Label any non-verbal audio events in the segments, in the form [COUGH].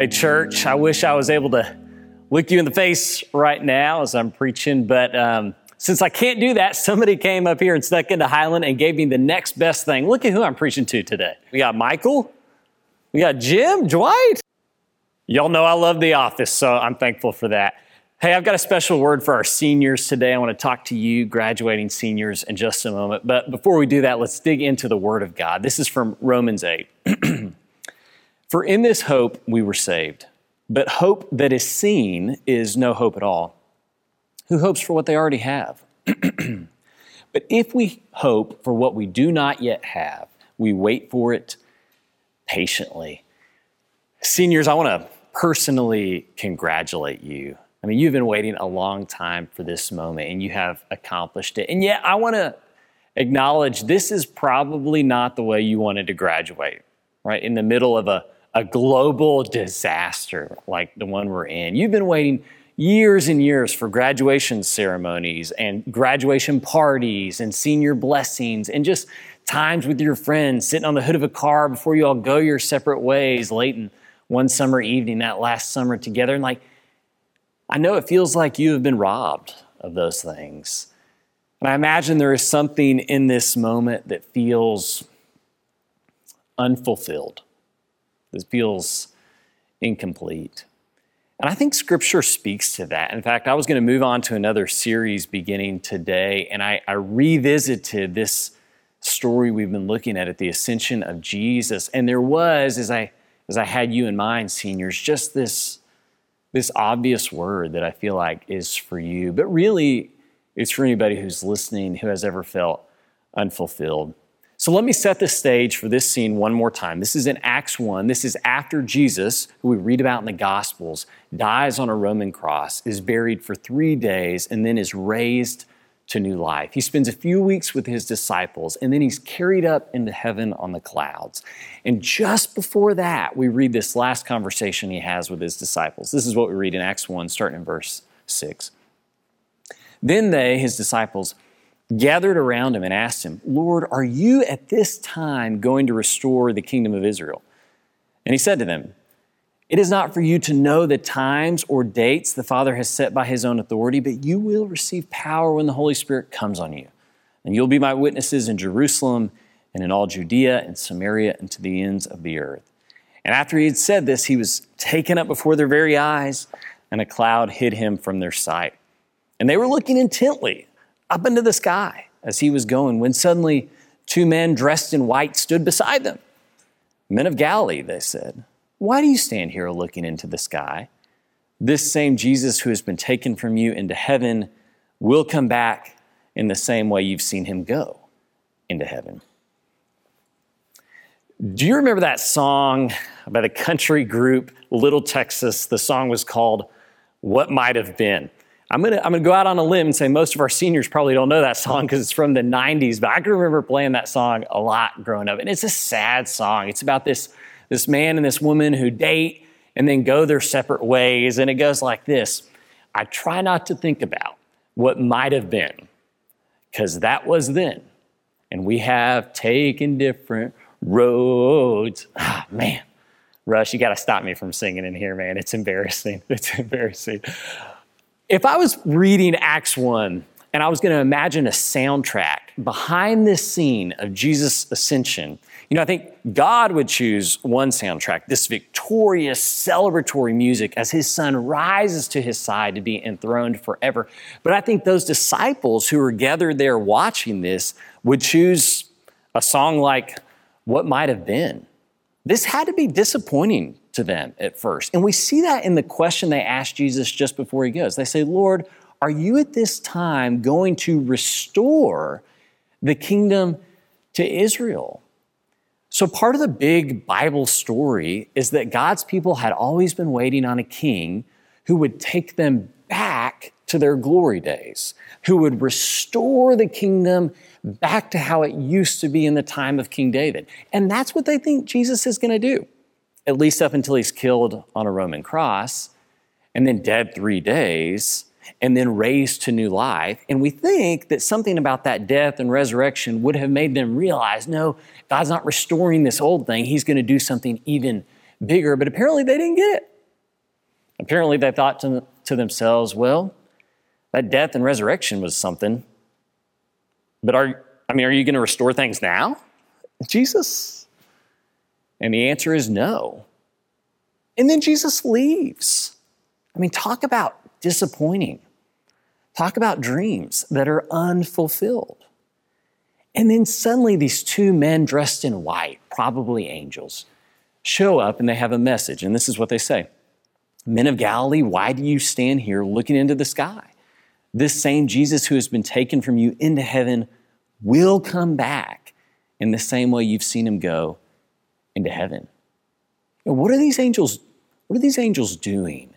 Hey, church, I wish I was able to look you in the face right now as I'm preaching, but um, since I can't do that, [LAUGHS] somebody came up here and snuck into Highland and gave me the next best thing. Look at who I'm preaching to today. We got Michael, we got Jim, Dwight. Y'all know I love The Office, so I'm thankful for that. Hey, I've got a special word for our seniors today. I want to talk to you, graduating seniors, in just a moment. But before we do that, let's dig into the Word of God. This is from Romans 8. [CLEARS THROAT] For in this hope we were saved. But hope that is seen is no hope at all. Who hopes for what they already have? [CLEARS THROAT] but if we hope for what we do not yet have, we wait for it patiently. Seniors, I want to personally congratulate you. I mean, you've been waiting a long time for this moment and you have accomplished it. And yet, I want to acknowledge this is probably not the way you wanted to graduate, right? In the middle of a a global disaster like the one we're in. You've been waiting years and years for graduation ceremonies and graduation parties and senior blessings and just times with your friends sitting on the hood of a car before you all go your separate ways late in one summer evening that last summer together. And like, I know it feels like you have been robbed of those things. And I imagine there is something in this moment that feels unfulfilled this feels incomplete. And I think scripture speaks to that. In fact, I was going to move on to another series beginning today, and I, I, revisited this story we've been looking at at the ascension of Jesus. And there was, as I as I had you in mind, seniors, just this, this obvious word that I feel like is for you, but really it's for anybody who's listening who has ever felt unfulfilled. So let me set the stage for this scene one more time. This is in Acts 1. This is after Jesus, who we read about in the Gospels, dies on a Roman cross, is buried for three days, and then is raised to new life. He spends a few weeks with his disciples, and then he's carried up into heaven on the clouds. And just before that, we read this last conversation he has with his disciples. This is what we read in Acts 1, starting in verse 6. Then they, his disciples, gathered around him and asked him, Lord, are you at this time going to restore the kingdom of Israel? And he said to them, It is not for you to know the times or dates the Father has set by his own authority, but you will receive power when the Holy Spirit comes on you. And you'll be my witnesses in Jerusalem and in all Judea and Samaria and to the ends of the earth. And after he had said this, he was taken up before their very eyes, and a cloud hid him from their sight. And they were looking intently up into the sky as he was going when suddenly two men dressed in white stood beside them. Men of Galilee, they said, why do you stand here looking into the sky? This same Jesus who has been taken from you into heaven will come back in the same way you've seen him go into heaven. Do you remember that song by the country group Little Texas? The song was called What Might Have Been. I'm gonna I'm gonna go out on a limb and say most of our seniors probably don't know that song because it's from the 90s, but I can remember playing that song a lot growing up. And it's a sad song. It's about this this man and this woman who date and then go their separate ways. And it goes like this. I try not to think about what might have been, because that was then. And we have taken different roads. [SIGHS] Ah, man. Rush, you got to stop me from singing in here, man. It's embarrassing. [LAUGHS] It's embarrassing. If I was reading Acts 1 and I was going to imagine a soundtrack behind this scene of Jesus' ascension, you know, I think God would choose one soundtrack, this victorious, celebratory music as his son rises to his side to be enthroned forever. But I think those disciples who are gathered there watching this would choose a song like What Might Have Been. This had to be disappointing to them at first. And we see that in the question they ask Jesus just before he goes. They say, Lord, are you at this time going to restore the kingdom to Israel? So, part of the big Bible story is that God's people had always been waiting on a king who would take them back to their glory days, who would restore the kingdom back to how it used to be in the time of King David. And that's what they think Jesus is going to do at least up until he's killed on a Roman cross, and then dead three days, and then raised to new life. And we think that something about that death and resurrection would have made them realize no, God's not restoring this old thing. He's going to do something even bigger. But apparently they didn't get it. Apparently, they thought to, to themselves, well, that death and resurrection was something. But are, I mean, are you going to restore things now, Jesus? And the answer is no. And then Jesus leaves. I mean, talk about disappointing. Talk about dreams that are unfulfilled. And then suddenly, these two men dressed in white, probably angels, show up and they have a message. And this is what they say Men of Galilee, why do you stand here looking into the sky? This same Jesus who has been taken from you into heaven will come back in the same way you've seen him go into heaven. What are these angels? What are these angels doing?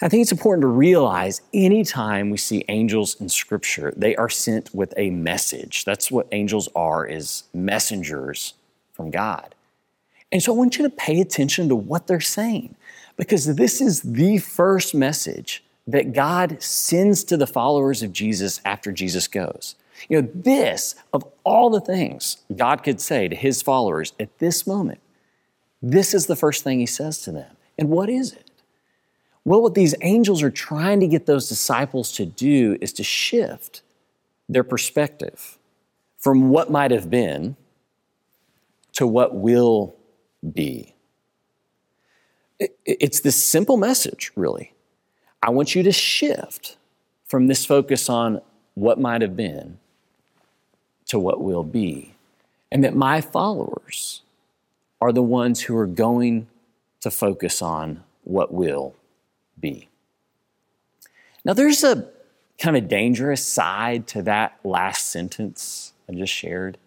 I think it's important to realize anytime we see angels in scripture, they are sent with a message. That's what angels are is messengers from God. And so I want you to pay attention to what they're saying because this is the first message that God sends to the followers of Jesus after Jesus goes. You know, this, of all the things God could say to his followers at this moment, this is the first thing he says to them. And what is it? Well, what these angels are trying to get those disciples to do is to shift their perspective from what might have been to what will be. It's this simple message, really. I want you to shift from this focus on what might have been to what will be. And that my followers are the ones who are going to focus on what will be. Now, there's a kind of dangerous side to that last sentence I just shared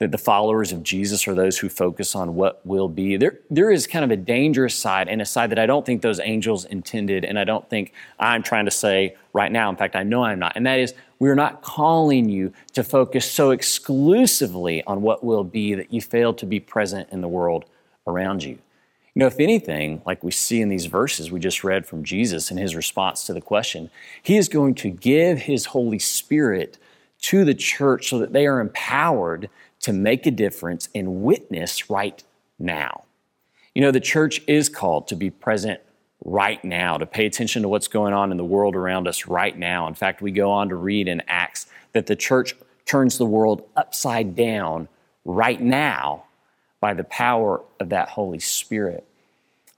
that the followers of Jesus are those who focus on what will be. There, there is kind of a dangerous side and a side that I don't think those angels intended, and I don't think I'm trying to say right now. In fact, I know I'm not. And that is, we're not calling you to focus so exclusively on what will be that you fail to be present in the world around you. You know, if anything, like we see in these verses we just read from Jesus in his response to the question, he is going to give his Holy Spirit to the church so that they are empowered to make a difference and witness right now. You know, the church is called to be present right now, to pay attention to what's going on in the world around us right now. In fact, we go on to read in Acts that the church turns the world upside down right now by the power of that Holy Spirit.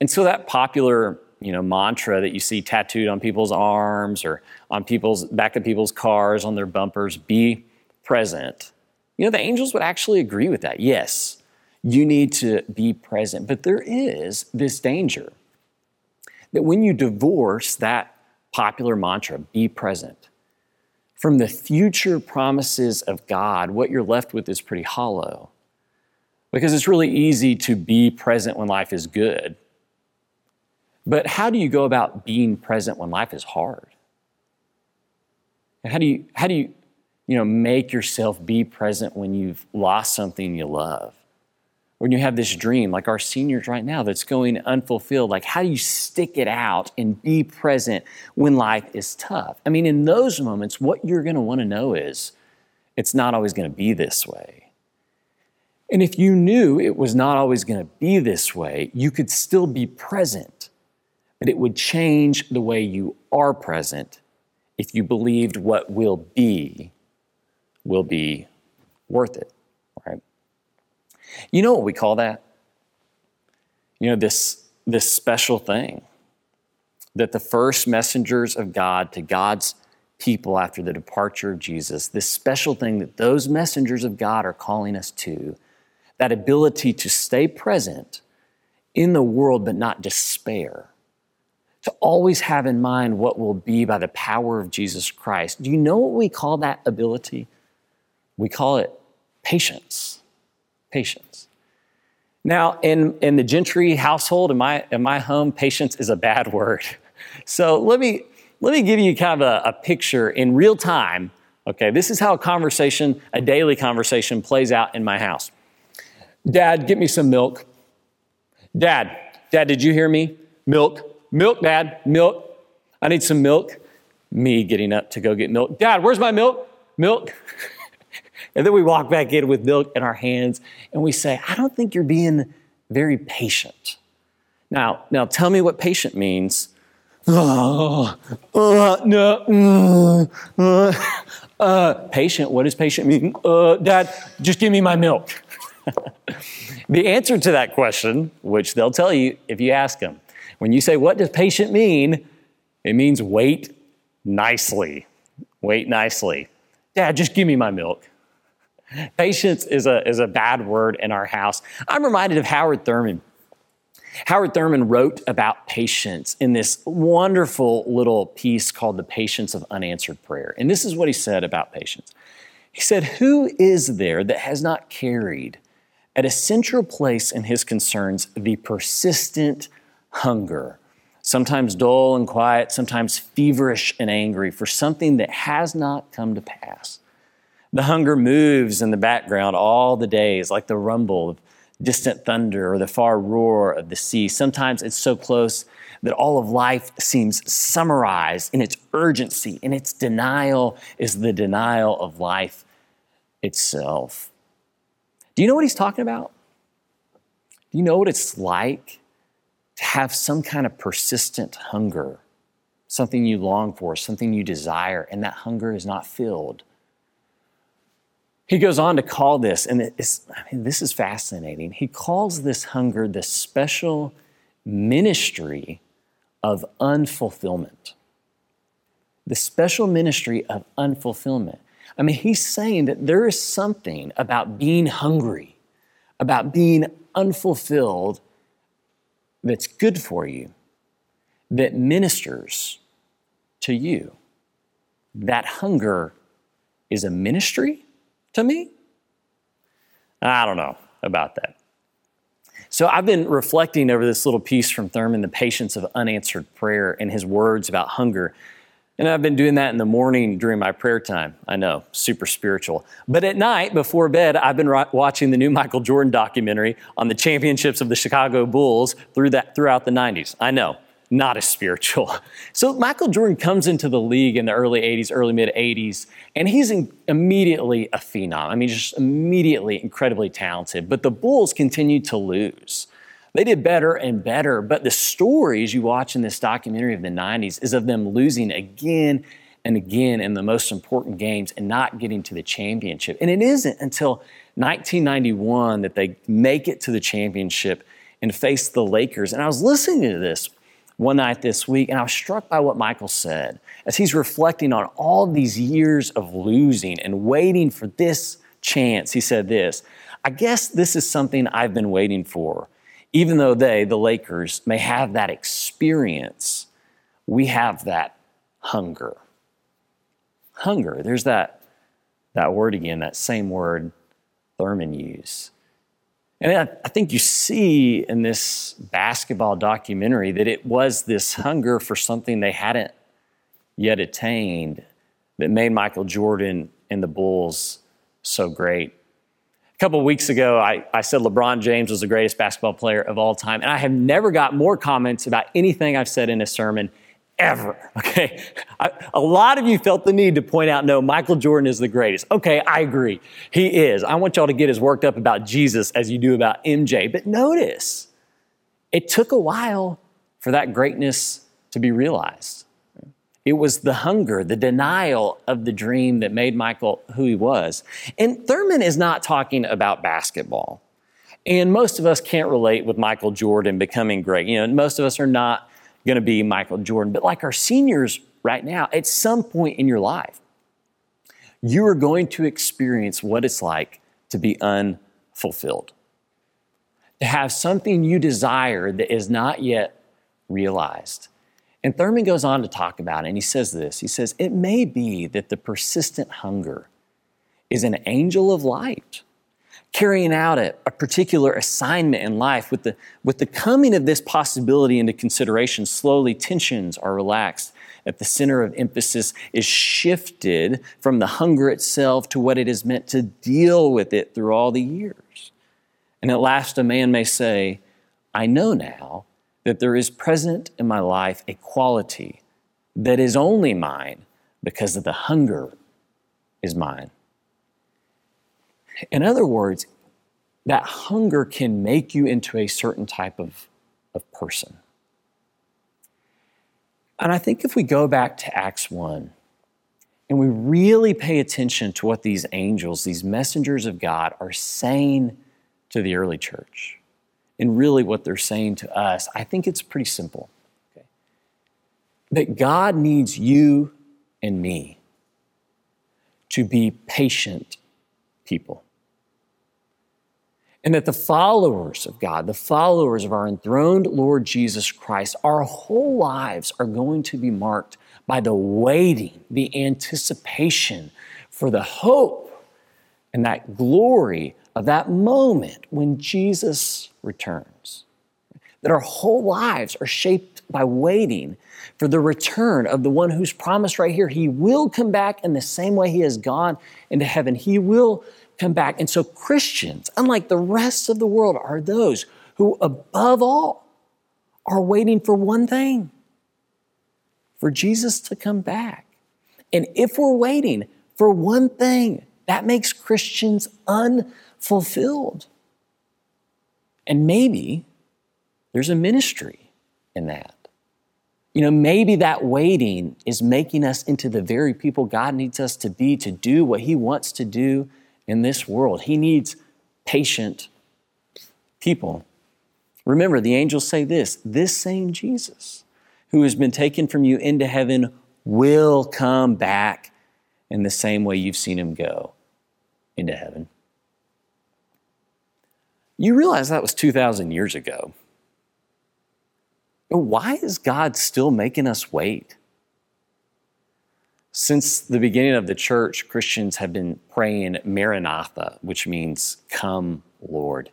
And so that popular, you know, mantra that you see tattooed on people's arms or on people's back of people's cars on their bumpers, be present. You know, the angels would actually agree with that. Yes, you need to be present. But there is this danger that when you divorce that popular mantra, be present, from the future promises of God, what you're left with is pretty hollow. Because it's really easy to be present when life is good. But how do you go about being present when life is hard? How do you, how do you, you know, make yourself be present when you've lost something you love? When you have this dream, like our seniors right now, that's going unfulfilled, like how do you stick it out and be present when life is tough? I mean, in those moments, what you're going to want to know is it's not always going to be this way. And if you knew it was not always going to be this way, you could still be present. But it would change the way you are present if you believed what will be will be worth it, right? You know what we call that? You know, this, this special thing that the first messengers of God to God's people after the departure of Jesus, this special thing that those messengers of God are calling us to that ability to stay present in the world but not despair, to always have in mind what will be by the power of Jesus Christ. Do you know what we call that ability? We call it patience. Patience. Now, in, in the Gentry household, in my, in my home, patience is a bad [LAUGHS] word. So let me, let me give you kind of a, a picture in real time. Okay, this is how a conversation, a daily conversation, plays out in my house. Dad, get me some milk. Dad, Dad, did you hear me? Milk, milk, Dad, milk. I need some milk. Me getting up to go get milk. Dad, where's my milk? Milk. [LAUGHS] and then we walk back in with milk in our hands and we say, I don't think you're being very patient. Now, now tell me what patient means. Uh, uh, no, uh, uh, patient, what does patient mean? Uh, Dad, just give me my milk. [LAUGHS] the answer to that question, which they'll tell you if you ask them, when you say, What does patient mean? It means wait nicely. Wait nicely. Dad, just give me my milk. Patience is a, is a bad word in our house. I'm reminded of Howard Thurman. Howard Thurman wrote about patience in this wonderful little piece called The Patience of Unanswered Prayer. And this is what he said about patience. He said, Who is there that has not carried at a central place in his concerns the persistent hunger, sometimes dull and quiet, sometimes feverish and angry, for something that has not come to pass? The hunger moves in the background all the days, like the rumble of distant thunder or the far roar of the sea. Sometimes it's so close that all of life seems summarized in its urgency, and its denial is the denial of life itself. Do you know what he's talking about? Do you know what it's like to have some kind of persistent hunger, something you long for, something you desire, and that hunger is not filled? He goes on to call this, and I mean, this is fascinating. He calls this hunger the special ministry of unfulfillment. The special ministry of unfulfillment. I mean, he's saying that there is something about being hungry, about being unfulfilled, that's good for you, that ministers to you. That hunger is a ministry to me? I don't know about that. So I've been reflecting over this little piece from Thurman, The Patience of Unanswered Prayer, and his words about hunger. And I've been doing that in the morning during my prayer time. I know, super spiritual. But at night, before bed, I've been watching the new Michael Jordan documentary on the championships of the Chicago Bulls through that, throughout the 90s. I know, not as spiritual. [LAUGHS] So Michael Jordan comes into the league in the early 80s, early mid 80s, and he's immediately a phenom. I mean, just immediately incredibly talented. But the Bulls continued to lose. They did better and better, but the stories you watch in this documentary of the 90s is of them losing again and again in the most important games and not getting to the championship. And it isn't until 1991 that they make it to the championship and face the Lakers. And I was listening to this one night this week, and I was struck by what Michael said as he's reflecting on all these years of losing and waiting for this chance. He said this I guess this is something I've been waiting for. Even though they, the Lakers, may have that experience, we have that hunger. Hunger, there's that, that word again, that same word Thurman used. And I, think you see in this basketball documentary that it was this hunger for something they hadn't yet attained that made Michael Jordan and the Bulls so great. A couple weeks ago, I, I, said LeBron James was the greatest basketball player of all time, and I have never got more comments about anything I've said in a sermon ever. Okay. I, a lot of you felt the need to point out, no, Michael Jordan is the greatest. Okay, I agree. He is. I want y'all to get as worked up about Jesus as you do about MJ. But notice, it took a while for that greatness to be realized. It was the hunger, the denial of the dream that made Michael who he was. And Thurman is not talking about basketball. And most of us can't relate with Michael Jordan becoming great. You know, most of us are not going to be Michael Jordan. But like our seniors right now, at some point in your life, you are going to experience what it's like to be unfulfilled, to have something you desire that is not yet realized. And Thurman goes on to talk about it, and he says this He says, It may be that the persistent hunger is an angel of light carrying out a, a, particular assignment in life, with the, with the coming of this possibility into consideration, slowly tensions are relaxed. At the center of emphasis is shifted from the hunger itself to what it is meant to deal with it through all the years. And at last, a man may say, I know now that there is present in my life a quality that is only mine because of the hunger is mine. In other words, that hunger can make you into a certain type of, of person. And I think if we go back to Acts 1 and we really pay attention to what these angels, these messengers of God, are saying to the early church, and really what they're saying to us, I think it's pretty simple. Okay? That God needs you and me to be patient people. And that the followers of God, the followers of our enthroned Lord Jesus Christ, our whole lives are going to be marked by the waiting, the anticipation for the hope and that glory of that moment when Jesus returns. That our whole lives are shaped by waiting for the return of the one who's promised right here. He will come back in the same way he has gone into heaven. He will come back. And so, Christians, unlike the rest of the world, are those who, above all, are waiting for one thing for Jesus to come back. And if we're waiting for one thing, that makes Christians unfulfilled. And maybe there's a ministry in that. You know, maybe that waiting is making us into the very people God needs us to be to do what He wants to do in this world. He needs patient people. Remember, the angels say this this same Jesus who has been taken from you into heaven will come back in the same way you've seen him go into heaven. You realize that was 2,000 years ago. Why is God still making us wait? Since the beginning of the church, Christians have been praying Maranatha, which means come, Lord.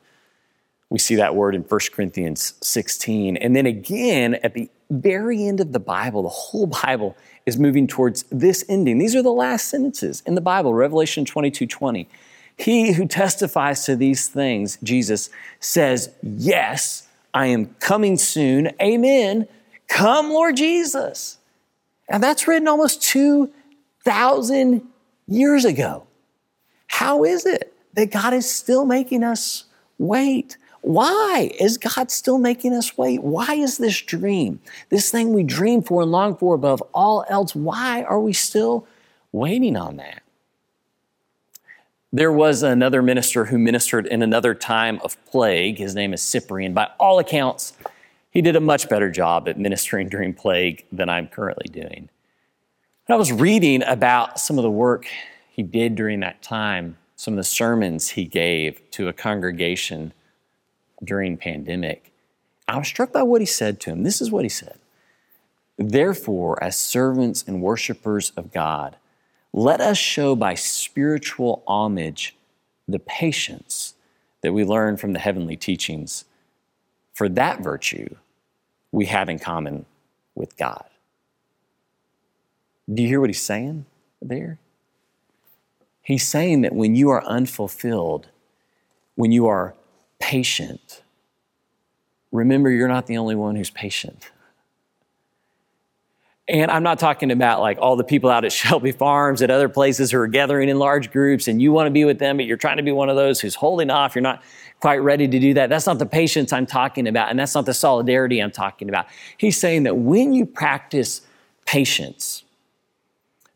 We see that word in 1 Corinthians 16. And then again, at the very end of the Bible, the whole Bible is moving towards this ending. These are the last sentences in the Bible, Revelation 22 20. He who testifies to these things, Jesus, says, Yes, I am coming soon. Amen. Come, Lord Jesus. And that's written almost 2,000 years ago. How is it that God is still making us wait? Why is God still making us wait? Why is this dream, this thing we dream for and long for above all else, why are we still waiting on that? There was another minister who ministered in another time of plague. His name is Cyprian. By all accounts, he did a much better job at ministering during plague than I'm currently doing. I was reading about some of the work he did during that time, some of the sermons he gave to a congregation during pandemic. I was struck by what he said to him. This is what he said. Therefore, as servants and worshipers of God, let us show by spiritual homage the patience that we learn from the heavenly teachings. For that virtue we have in common with God. Do you hear what he's saying there? He's saying that when you are unfulfilled, when you are patient, remember you're not the only one who's patient. And I'm not talking about like all the people out at [LAUGHS] Shelby Farms, at other places who are gathering in large groups and you want to be with them, but you're trying to be one of those who's holding off. You're not quite ready to do that. That's not the patience I'm talking about, and that's not the solidarity I'm talking about. He's saying that when you practice patience,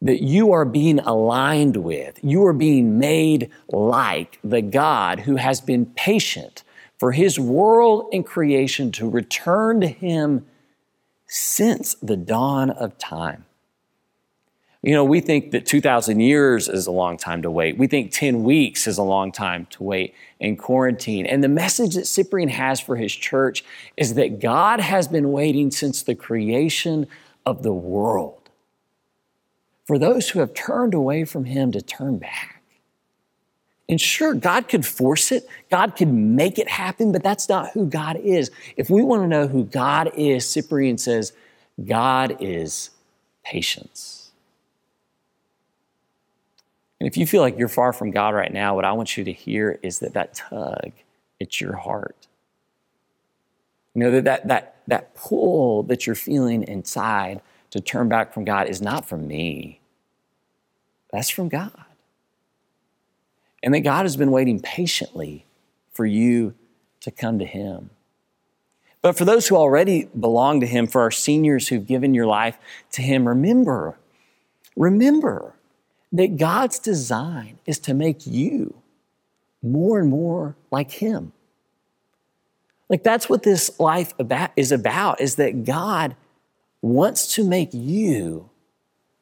that you are being aligned with, you are being made like the God who has been patient for his world and creation to return to him since the dawn of time. You know, we think that 2,000 years is a long time to wait. We think 10 weeks is a long time to wait in quarantine. And the message that Cyprian has for his church is that God has been waiting since the creation of the world for those who have turned away from him to turn back. And sure, God could force it, God could make it happen, but that's not who God is. If we want to know who God is, Cyprian says, God is patience. And if you feel like you're far from God right now, what I want you to hear is that that tug at your heart, you know, that, that, that, that pull that you're feeling inside to turn back from God is not from me, that's from God and that God has been waiting patiently for you to come to Him. But for those who already belong to Him, for our seniors who've given your life to Him, remember, remember that God's design is to make you more and more like Him. Like that's what this life about, is about, is that God wants to make you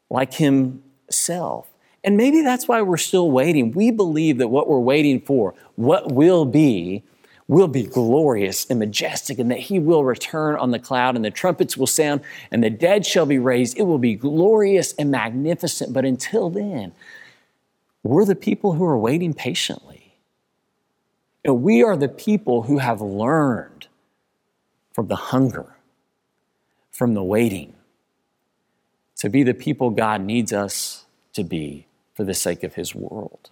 like Himself. And maybe that's why we're still waiting. We believe that what we're waiting for, what will be, will be glorious and majestic, and that he will return on the cloud, and the trumpets will sound, and the dead shall be raised. It will be glorious and magnificent. But until then, we're the people who are waiting patiently. And we are the people who have learned from the hunger, from the waiting, to be the people God needs us to be for the sake of his world.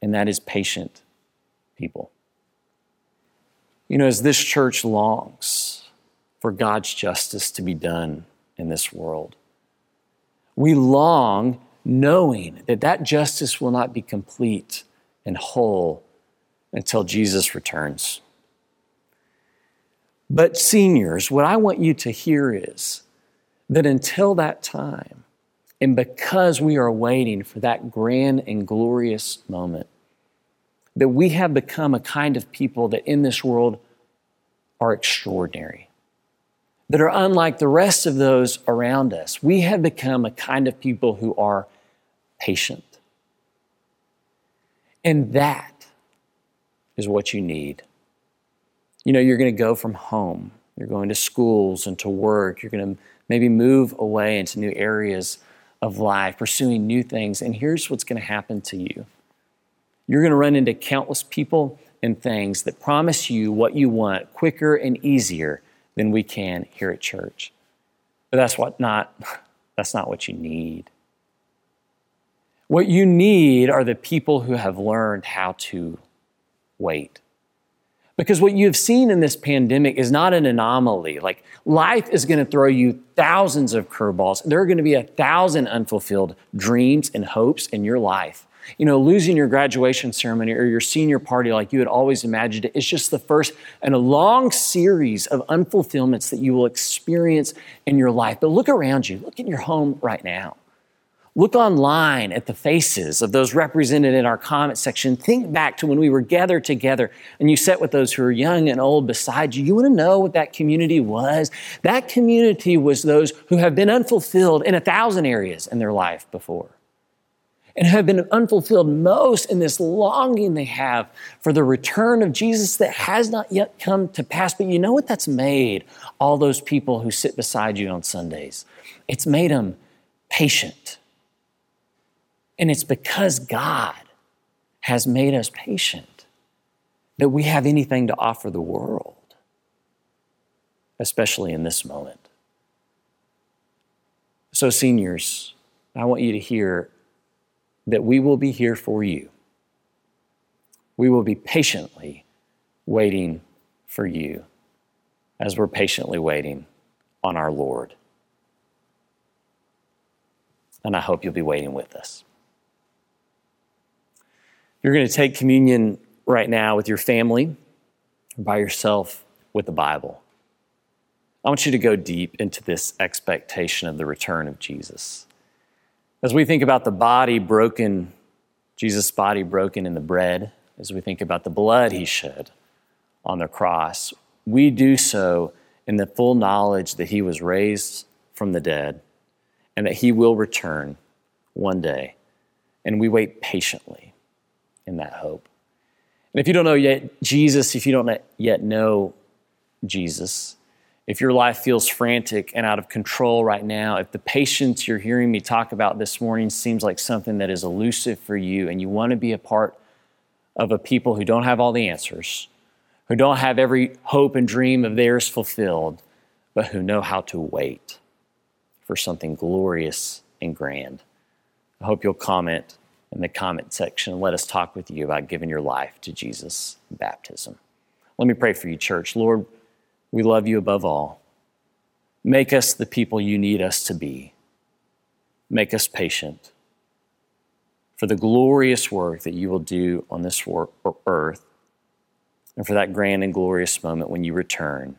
And that is patient people. You know, as this church longs for God's justice to be done in this world, we long knowing that that justice will not be complete and whole until Jesus returns. But, seniors, what I want you to hear is that until that time, and because we are waiting for that grand and glorious moment, that we have become a kind of people that in this world are extraordinary, that are unlike the rest of those around us. We have become a kind of people who are patient. And that is what you need. You know, you're going to go from home, you're going to schools and to work, you're going to maybe move away into new areas of life, pursuing new things. And here's what's going to happen to you you're going to run into countless people and things that promise you what you want quicker and easier than we can here at church. But that's what not [LAUGHS] that's not what you need. What you need are the people who have learned how to wait. Because what you've seen in this pandemic is not an anomaly. Like life is going to throw you thousands of curveballs. There are going to be a thousand unfulfilled dreams and hopes in your life. You know, losing your graduation ceremony or your senior party like you had always imagined it is just the first in a long series of unfulfillments that you will experience in your life. But look around you, look at your home right now. Look online at the faces of those represented in our comment section. Think back to when we were gathered together and you sat with those who are young and old beside you. You want to know what that community was? That community was those who have been unfulfilled in a thousand areas in their life before and have been unfulfilled most in this longing they have for the return of Jesus that has not yet come to pass. But you know what that's made all those people who sit beside you on Sundays? It's made them patient. And it's because God has made us patient that we have anything to offer the world, especially in this moment. So, seniors, I want you to hear that we will be here for you. We will be patiently waiting for you as we're patiently waiting on our Lord. And I hope you'll be waiting with us. You're going to take communion right now with your family or by yourself with the Bible. I want you to go deep into this expectation of the return of Jesus. As we think about the body broken, Jesus' body broken in the bread, as we think about the blood he shed on the cross, we do so in the full knowledge that he was raised from the dead and that he will return one day. And we wait patiently in that hope. And if you don't know yet Jesus, if you don't yet know Jesus, if your life feels frantic and out of control right now, if the patience you're hearing me talk about this morning seems like something that is elusive for you and you want to be a part of a people who don't have all the answers, who don't have every hope and dream of theirs fulfilled, but who know how to wait for something glorious and grand. I hope you'll comment in the comment section and let us talk with you about giving your life to Jesus' baptism. Let me pray for you, church. Lord, we love you above all. Make us the people you need us to be. Make us patient for the glorious work that you will do on this earth and for that grand and glorious moment when you return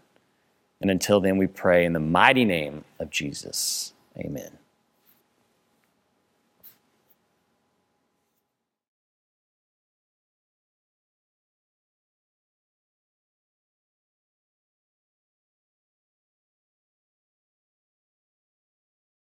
And until then, we pray in the mighty name of Jesus. Amen.